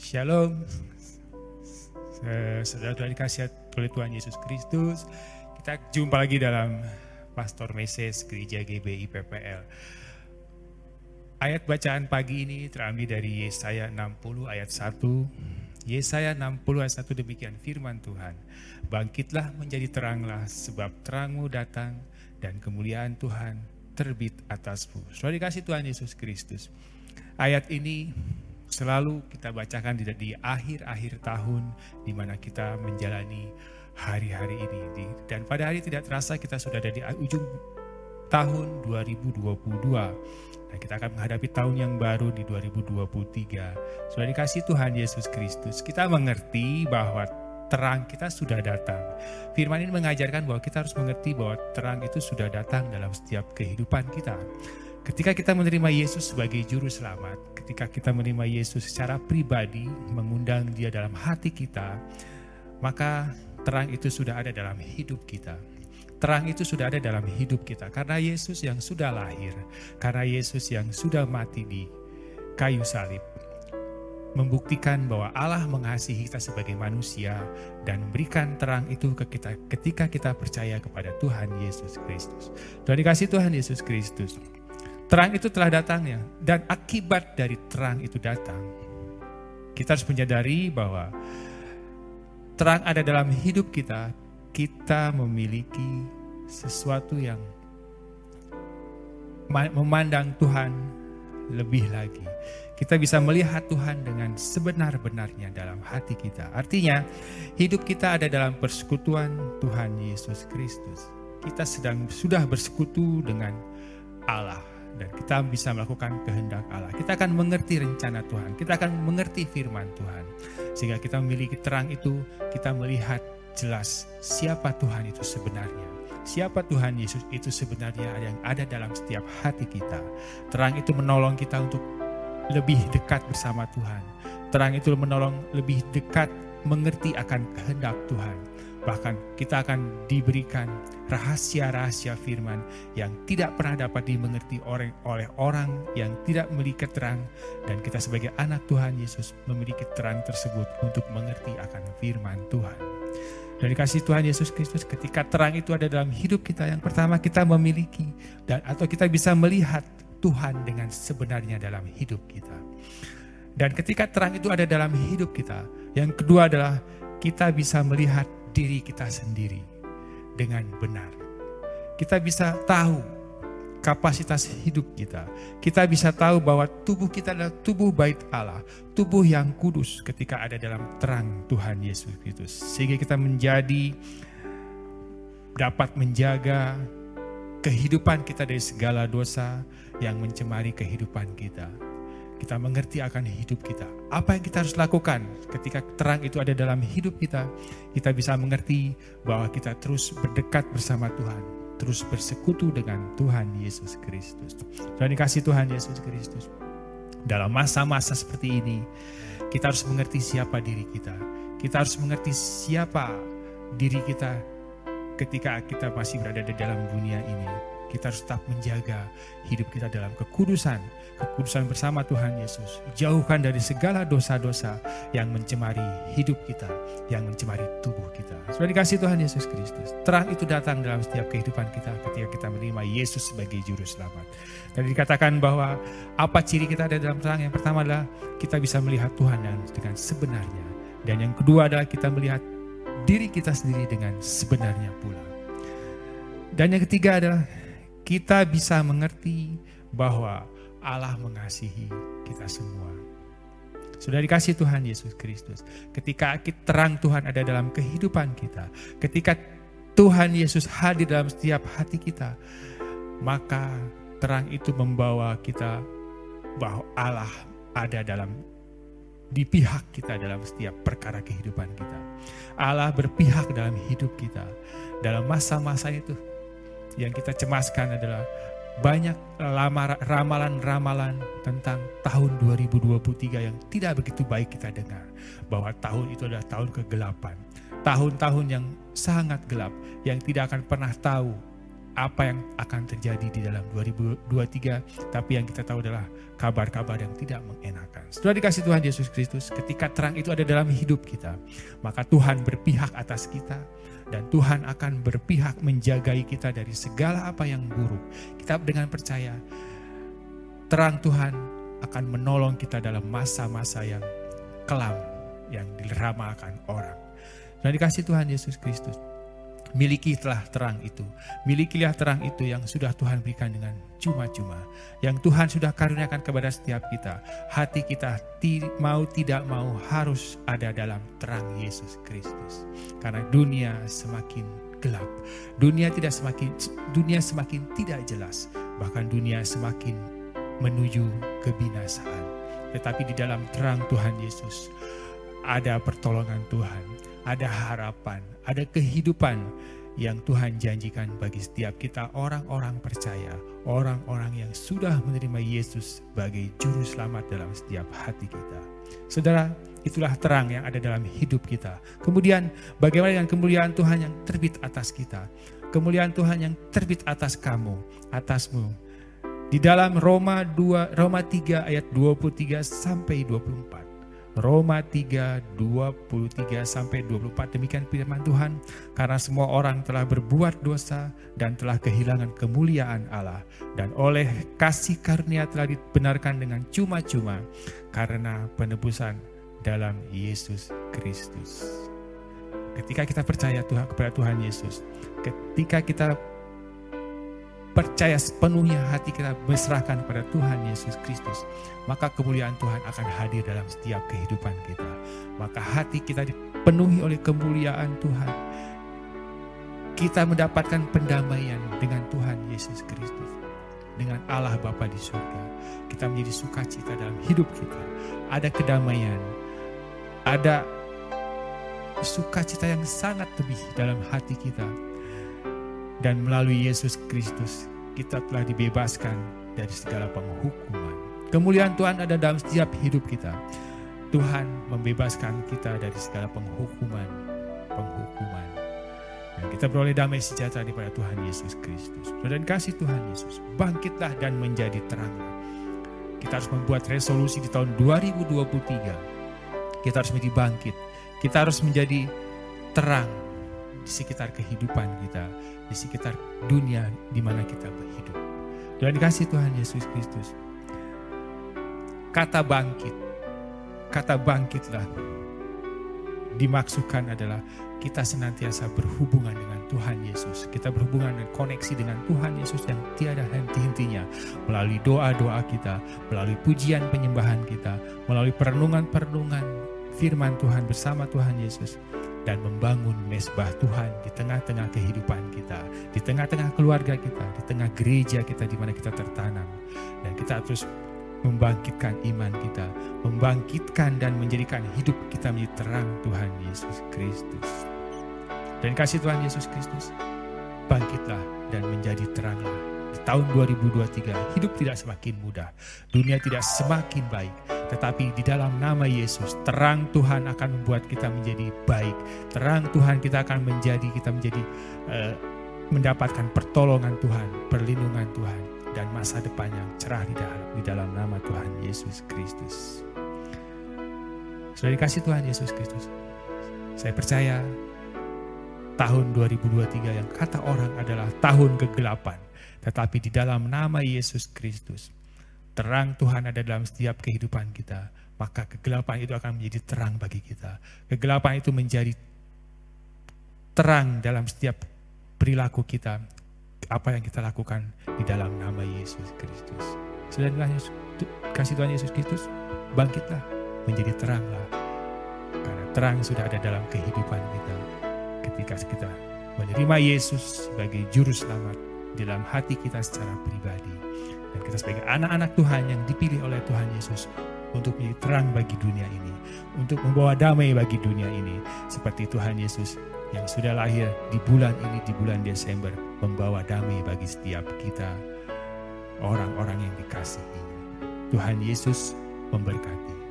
Shalom. Saudara-saudara dikasih oleh Tuhan Yesus Kristus. Kita jumpa lagi dalam Pastor Meses Gereja GBI PPL. Ayat bacaan pagi ini terambil dari Yesaya 60 ayat 1. Yesaya 60 ayat 1 demikian firman Tuhan. Bangkitlah menjadi teranglah sebab terangmu datang dan kemuliaan Tuhan terbit atasmu. Saudara dikasih Tuhan Yesus Kristus. Ayat ini selalu kita bacakan di, akhir-akhir tahun di mana kita menjalani hari-hari ini. Dan pada hari tidak terasa kita sudah ada di ujung tahun 2022. Dan kita akan menghadapi tahun yang baru di 2023. Sudah dikasih Tuhan Yesus Kristus. Kita mengerti bahwa terang kita sudah datang. Firman ini mengajarkan bahwa kita harus mengerti bahwa terang itu sudah datang dalam setiap kehidupan kita. Ketika kita menerima Yesus sebagai juru selamat, ketika kita menerima Yesus secara pribadi, mengundang dia dalam hati kita, maka terang itu sudah ada dalam hidup kita. Terang itu sudah ada dalam hidup kita karena Yesus yang sudah lahir, karena Yesus yang sudah mati di kayu salib. Membuktikan bahwa Allah mengasihi kita sebagai manusia dan memberikan terang itu ke kita ketika kita percaya kepada Tuhan Yesus Kristus. Dan dikasih Tuhan Yesus Kristus. Terang itu telah datangnya dan akibat dari terang itu datang. Kita harus menyadari bahwa terang ada dalam hidup kita, kita memiliki sesuatu yang memandang Tuhan lebih lagi. Kita bisa melihat Tuhan dengan sebenar-benarnya dalam hati kita. Artinya, hidup kita ada dalam persekutuan Tuhan Yesus Kristus. Kita sedang sudah bersekutu dengan Allah dan kita bisa melakukan kehendak Allah. Kita akan mengerti rencana Tuhan, kita akan mengerti firman Tuhan. Sehingga kita memiliki terang itu, kita melihat jelas siapa Tuhan itu sebenarnya. Siapa Tuhan Yesus itu sebenarnya yang ada dalam setiap hati kita. Terang itu menolong kita untuk lebih dekat bersama Tuhan. Terang itu menolong lebih dekat mengerti akan kehendak Tuhan Bahkan kita akan diberikan rahasia-rahasia firman yang tidak pernah dapat dimengerti oleh orang yang tidak memiliki terang dan kita sebagai anak Tuhan Yesus memiliki terang tersebut untuk mengerti akan firman Tuhan. Dan dikasih Tuhan Yesus Kristus ketika terang itu ada dalam hidup kita yang pertama kita memiliki dan atau kita bisa melihat Tuhan dengan sebenarnya dalam hidup kita. Dan ketika terang itu ada dalam hidup kita, yang kedua adalah kita bisa melihat diri kita sendiri dengan benar. Kita bisa tahu kapasitas hidup kita. Kita bisa tahu bahwa tubuh kita adalah tubuh bait Allah, tubuh yang kudus ketika ada dalam terang Tuhan Yesus Kristus. Sehingga kita menjadi dapat menjaga kehidupan kita dari segala dosa yang mencemari kehidupan kita kita mengerti akan hidup kita. Apa yang kita harus lakukan ketika terang itu ada dalam hidup kita, kita bisa mengerti bahwa kita terus berdekat bersama Tuhan, terus bersekutu dengan Tuhan Yesus Kristus. Dan dikasih Tuhan Yesus Kristus. Dalam masa-masa seperti ini, kita harus mengerti siapa diri kita. Kita harus mengerti siapa diri kita ketika kita masih berada di dalam dunia ini kita harus tetap menjaga hidup kita dalam kekudusan, kekudusan bersama Tuhan Yesus. Jauhkan dari segala dosa-dosa yang mencemari hidup kita, yang mencemari tubuh kita. Sudah dikasih Tuhan Yesus Kristus. Terang itu datang dalam setiap kehidupan kita ketika kita menerima Yesus sebagai juru selamat. Dan dikatakan bahwa apa ciri kita ada dalam terang? Yang pertama adalah kita bisa melihat Tuhan dengan sebenarnya. Dan yang kedua adalah kita melihat diri kita sendiri dengan sebenarnya pula. Dan yang ketiga adalah kita bisa mengerti bahwa Allah mengasihi kita semua. Sudah dikasih Tuhan Yesus Kristus. Ketika terang Tuhan ada dalam kehidupan kita, ketika Tuhan Yesus hadir dalam setiap hati kita, maka terang itu membawa kita bahwa Allah ada dalam di pihak kita dalam setiap perkara kehidupan kita. Allah berpihak dalam hidup kita. Dalam masa-masa itu yang kita cemaskan adalah banyak ramalan-ramalan tentang tahun 2023 yang tidak begitu baik kita dengar. Bahwa tahun itu adalah tahun kegelapan. Tahun-tahun yang sangat gelap, yang tidak akan pernah tahu apa yang akan terjadi di dalam 2023, tapi yang kita tahu adalah kabar-kabar yang tidak mengenakan. Setelah dikasih Tuhan Yesus Kristus, ketika terang itu ada dalam hidup kita, maka Tuhan berpihak atas kita, dan Tuhan akan berpihak menjagai kita dari segala apa yang buruk. Kita dengan percaya, terang Tuhan akan menolong kita dalam masa-masa yang kelam, yang diramalkan orang. Dan dikasih Tuhan Yesus Kristus, Milikilah terang itu. Milikilah terang itu yang sudah Tuhan berikan dengan cuma-cuma. Yang Tuhan sudah karuniakan kepada setiap kita. Hati kita mau tidak mau harus ada dalam terang Yesus Kristus. Karena dunia semakin gelap. Dunia tidak semakin dunia semakin tidak jelas. Bahkan dunia semakin menuju kebinasaan. Tetapi di dalam terang Tuhan Yesus ada pertolongan Tuhan, ada harapan, ada kehidupan yang Tuhan janjikan bagi setiap kita orang-orang percaya, orang-orang yang sudah menerima Yesus sebagai juru selamat dalam setiap hati kita. Saudara, itulah terang yang ada dalam hidup kita. Kemudian bagaimana dengan kemuliaan Tuhan yang terbit atas kita? Kemuliaan Tuhan yang terbit atas kamu, atasmu. Di dalam Roma 2 Roma 3 ayat 23 sampai 24. Roma 3, 23 sampai 24 demikian firman Tuhan karena semua orang telah berbuat dosa dan telah kehilangan kemuliaan Allah dan oleh kasih karunia telah dibenarkan dengan cuma-cuma karena penebusan dalam Yesus Kristus. Ketika kita percaya Tuhan kepada Tuhan Yesus, ketika kita percaya sepenuhnya hati kita berserahkan kepada Tuhan Yesus Kristus, maka kemuliaan Tuhan akan hadir dalam setiap kehidupan kita. Maka hati kita dipenuhi oleh kemuliaan Tuhan. Kita mendapatkan pendamaian dengan Tuhan Yesus Kristus. Dengan Allah Bapa di surga. Kita menjadi sukacita dalam hidup kita. Ada kedamaian. Ada sukacita yang sangat lebih dalam hati kita dan melalui Yesus Kristus kita telah dibebaskan dari segala penghukuman. Kemuliaan Tuhan ada dalam setiap hidup kita. Tuhan membebaskan kita dari segala penghukuman, penghukuman. Dan kita beroleh damai sejahtera daripada Tuhan Yesus Kristus. Dan kasih Tuhan Yesus, bangkitlah dan menjadi terang. Kita harus membuat resolusi di tahun 2023. Kita harus menjadi bangkit. Kita harus menjadi terang di sekitar kehidupan kita, di sekitar dunia di mana kita berhidup. Dan dikasih Tuhan Yesus Kristus. Kata bangkit, kata bangkitlah dimaksudkan adalah kita senantiasa berhubungan dengan Tuhan Yesus. Kita berhubungan dan koneksi dengan Tuhan Yesus yang tiada henti-hentinya. Melalui doa-doa kita, melalui pujian penyembahan kita, melalui perenungan-perenungan firman Tuhan bersama Tuhan Yesus dan membangun mesbah Tuhan di tengah-tengah kehidupan kita, di tengah-tengah keluarga kita, di tengah gereja kita di mana kita tertanam. Dan kita terus membangkitkan iman kita, membangkitkan dan menjadikan hidup kita menjadi terang Tuhan Yesus Kristus. Dan kasih Tuhan Yesus Kristus, bangkitlah dan menjadi teranglah. Di tahun 2023, hidup tidak semakin mudah, dunia tidak semakin baik, tetapi di dalam nama Yesus, terang Tuhan akan membuat kita menjadi baik. Terang Tuhan kita akan menjadi, kita menjadi uh, mendapatkan pertolongan Tuhan, perlindungan Tuhan, dan masa depan yang cerah di dalam, di dalam nama Tuhan Yesus Kristus. Sudah dikasih Tuhan Yesus Kristus. Saya percaya tahun 2023 yang kata orang adalah tahun kegelapan. Tetapi di dalam nama Yesus Kristus, terang Tuhan ada dalam setiap kehidupan kita, maka kegelapan itu akan menjadi terang bagi kita. Kegelapan itu menjadi terang dalam setiap perilaku kita, apa yang kita lakukan di dalam nama Yesus Kristus. Selain kasih Tuhan Yesus Kristus, bangkitlah, menjadi teranglah. Karena terang sudah ada dalam kehidupan kita. Ketika kita menerima Yesus sebagai juru selamat dalam hati kita secara pribadi dan kita sebagai anak-anak Tuhan yang dipilih oleh Tuhan Yesus untuk menjadi terang bagi dunia ini, untuk membawa damai bagi dunia ini, seperti Tuhan Yesus yang sudah lahir di bulan ini, di bulan Desember, membawa damai bagi setiap kita, orang-orang yang dikasihi. Tuhan Yesus memberkati.